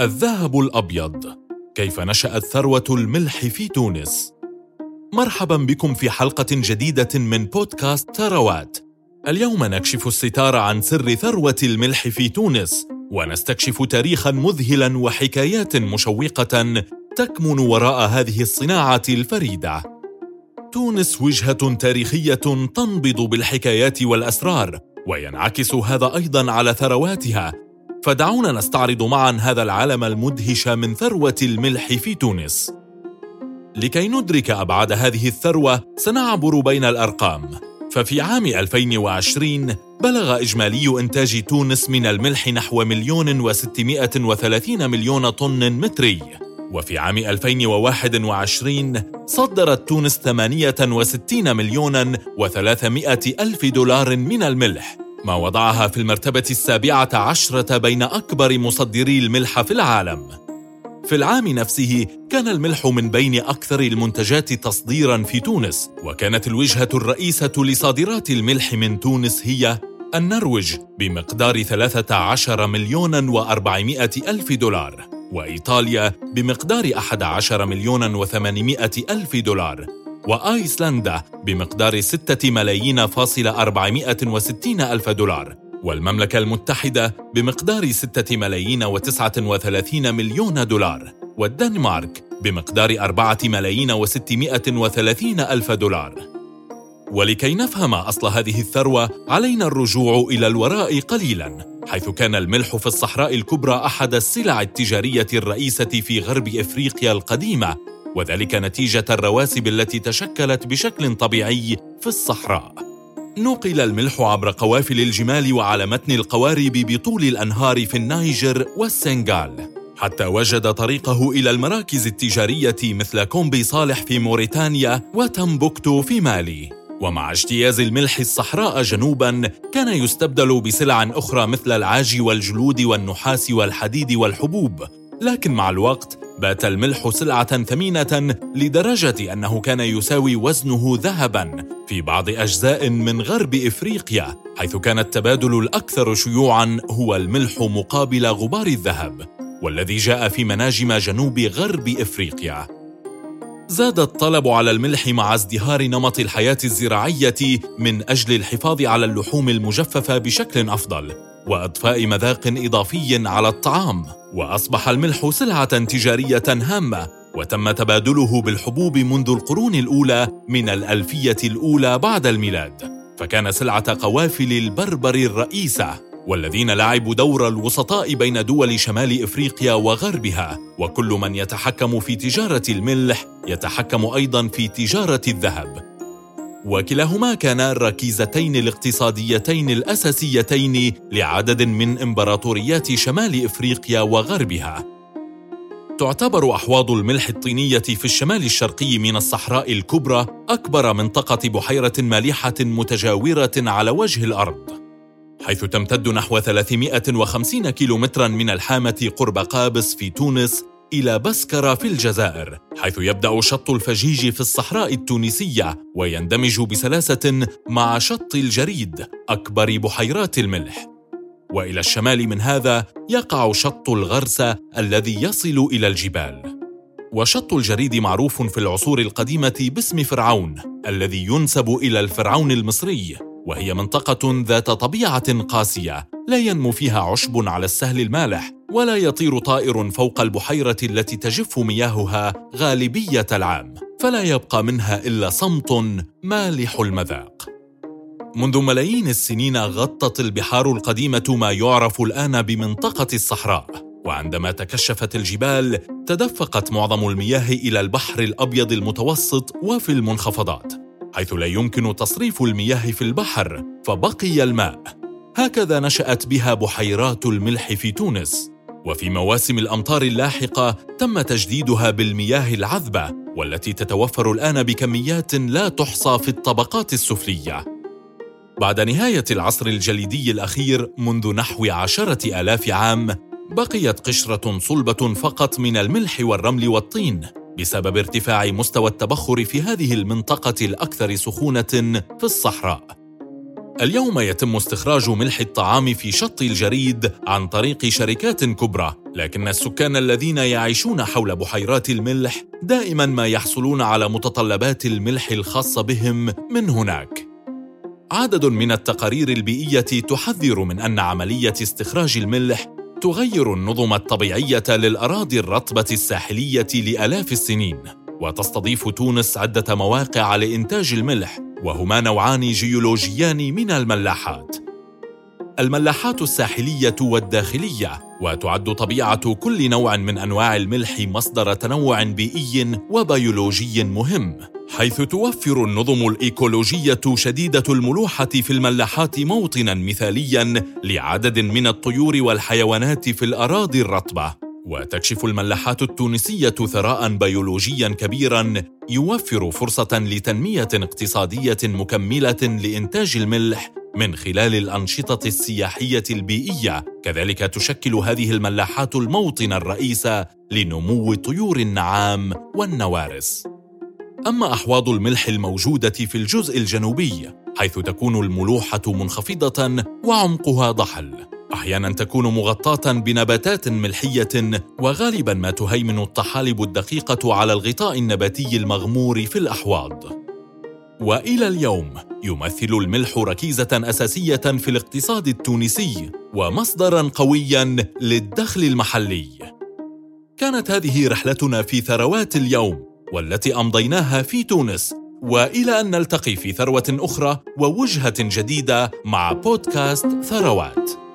الذهب الأبيض. كيف نشأت ثروة الملح في تونس؟ مرحبا بكم في حلقة جديدة من بودكاست ثروات. اليوم نكشف الستار عن سر ثروة الملح في تونس ونستكشف تاريخا مذهلا وحكايات مشوقة تكمن وراء هذه الصناعة الفريدة. تونس وجهة تاريخية تنبض بالحكايات والأسرار وينعكس هذا أيضا على ثرواتها فدعونا نستعرض معا هذا العالم المدهش من ثروة الملح في تونس. لكي ندرك أبعاد هذه الثروة سنعبر بين الأرقام، ففي عام 2020 بلغ إجمالي إنتاج تونس من الملح نحو مليون وستمائة وثلاثين مليون طن متري، وفي عام 2021 صدرت تونس 68 مليون وثلاثمائة ألف دولار من الملح. ما وضعها في المرتبة السابعة عشرة بين أكبر مصدري الملح في العالم. في العام نفسه كان الملح من بين أكثر المنتجات تصديراً في تونس، وكانت الوجهة الرئيسة لصادرات الملح من تونس هي النرويج بمقدار 13 مليون وأربعمائة ألف دولار، وإيطاليا بمقدار 11 مليون وثمانمائة ألف دولار، وآيسلندا بمقدار 6 ملايين فاصل 460 ألف دولار والمملكة المتحدة بمقدار 6 ملايين و39 مليون دولار والدنمارك بمقدار 4 ملايين و630 ألف دولار. ولكي نفهم أصل هذه الثروة علينا الرجوع إلى الوراء قليلاً حيث كان الملح في الصحراء الكبرى أحد السلع التجارية الرئيسة في غرب إفريقيا القديمة وذلك نتيجة الرواسب التي تشكلت بشكل طبيعي في الصحراء. نقل الملح عبر قوافل الجمال وعلى متن القوارب بطول الأنهار في النيجر والسنغال، حتى وجد طريقه إلى المراكز التجارية مثل كومبي صالح في موريتانيا وتمبوكتو في مالي. ومع اجتياز الملح الصحراء جنوبا كان يستبدل بسلع أخرى مثل العاج والجلود والنحاس والحديد والحبوب لكن مع الوقت بات الملح سلعة ثمينة لدرجة أنه كان يساوي وزنه ذهبا في بعض أجزاء من غرب إفريقيا حيث كان التبادل الأكثر شيوعا هو الملح مقابل غبار الذهب والذي جاء في مناجم جنوب غرب إفريقيا. زاد الطلب على الملح مع ازدهار نمط الحياة الزراعية من أجل الحفاظ على اللحوم المجففة بشكل أفضل. واضفاء مذاق إضافي على الطعام وأصبح الملح سلعة تجارية هامة وتم تبادله بالحبوب منذ القرون الأولى من الألفية الأولى بعد الميلاد. فكان سلعة قوافل البربر الرئيسة والذين لعبوا دور الوسطاء بين دول شمال إفريقيا وغربها وكل من يتحكم في تجارة الملح يتحكم أيضا في تجارة الذهب. وكلاهما كانا الركيزتين الاقتصاديتين الأساسيتين لعدد من إمبراطوريات شمال إفريقيا وغربها. تعتبر أحواض الملح الطينية في الشمال الشرقي من الصحراء الكبرى أكبر منطقة بحيرة مالحة متجاورة على وجه الأرض حيث تمتد نحو 350 كيلومترا من الحامة قرب قابس في تونس إلى بسكرة في الجزائر، حيث يبدأ شط الفجيج في الصحراء التونسية ويندمج بسلاسة مع شط الجريد أكبر بحيرات الملح. وإلى الشمال من هذا يقع شط الغرسة الذي يصل إلى الجبال. وشط الجريد معروف في العصور القديمة باسم فرعون، الذي ينسب إلى الفرعون المصري، وهي منطقة ذات طبيعة قاسية، لا ينمو فيها عشب على السهل المالح، ولا يطير طائر فوق البحيرة التي تجف مياهها غالبية العام فلا يبقى منها إلا صمت مالح المذاق. منذ ملايين السنين غطت البحار القديمة ما يعرف الآن بمنطقة الصحراء وعندما تكشفت الجبال تدفقت معظم المياه إلى البحر الأبيض المتوسط وفي المنخفضات حيث لا يمكن تصريف المياه في البحر فبقي الماء. هكذا نشأت بها بحيرات الملح في تونس. وفي مواسم الأمطار اللاحقة تم تجديدها بالمياه العذبة والتي تتوفر الآن بكميات لا تحصى في الطبقات السفلية. بعد نهاية العصر الجليدي الأخير منذ نحو عشرة آلاف عام بقيت قشرة صلبة فقط من الملح والرمل والطين بسبب ارتفاع مستوى التبخر في هذه المنطقة الأكثر سخونة في الصحراء. اليوم يتم استخراج ملح الطعام في شط الجريد عن طريق شركات كبرى، لكن السكان الذين يعيشون حول بحيرات الملح دائما ما يحصلون على متطلبات الملح الخاصة بهم من هناك. عدد من التقارير البيئية تحذر من أن عملية استخراج الملح تغير النظم الطبيعية للأراضي الرطبة الساحلية لآلاف السنين، وتستضيف تونس عدة مواقع لإنتاج الملح وهما نوعان جيولوجيان من الملاحات. الملاحات الساحلية والداخلية وتعد طبيعة كل نوع من أنواع الملح مصدر تنوع بيئي وبيولوجي مهم حيث توفر النظم الإيكولوجية شديدة الملوحة في الملاحات موطنا مثاليا لعدد من الطيور والحيوانات في الأراضي الرطبة. وتكشف الملاحات التونسية ثراء بيولوجيا كبيرا يوفر فرصة لتنمية اقتصادية مكملة لإنتاج الملح من خلال الأنشطة السياحية البيئية. كذلك تشكل هذه الملاحات الموطن الرئيس لنمو طيور النعام والنوارس. أما أحواض الملح الموجودة في الجزء الجنوبي حيث تكون الملوحة منخفضة وعمقها ضحل. أحيانا تكون مغطاة بنباتات ملحية وغالبا ما تهيمن الطحالب الدقيقة على الغطاء النباتي المغمور في الأحواض. وإلى اليوم يمثل الملح ركيزة أساسية في الاقتصاد التونسي ومصدرا قويا للدخل المحلي. كانت هذه رحلتنا في ثروات اليوم والتي أمضيناها في تونس. وإلى أن نلتقي في ثروة أخرى ووجهة جديدة مع بودكاست ثروات.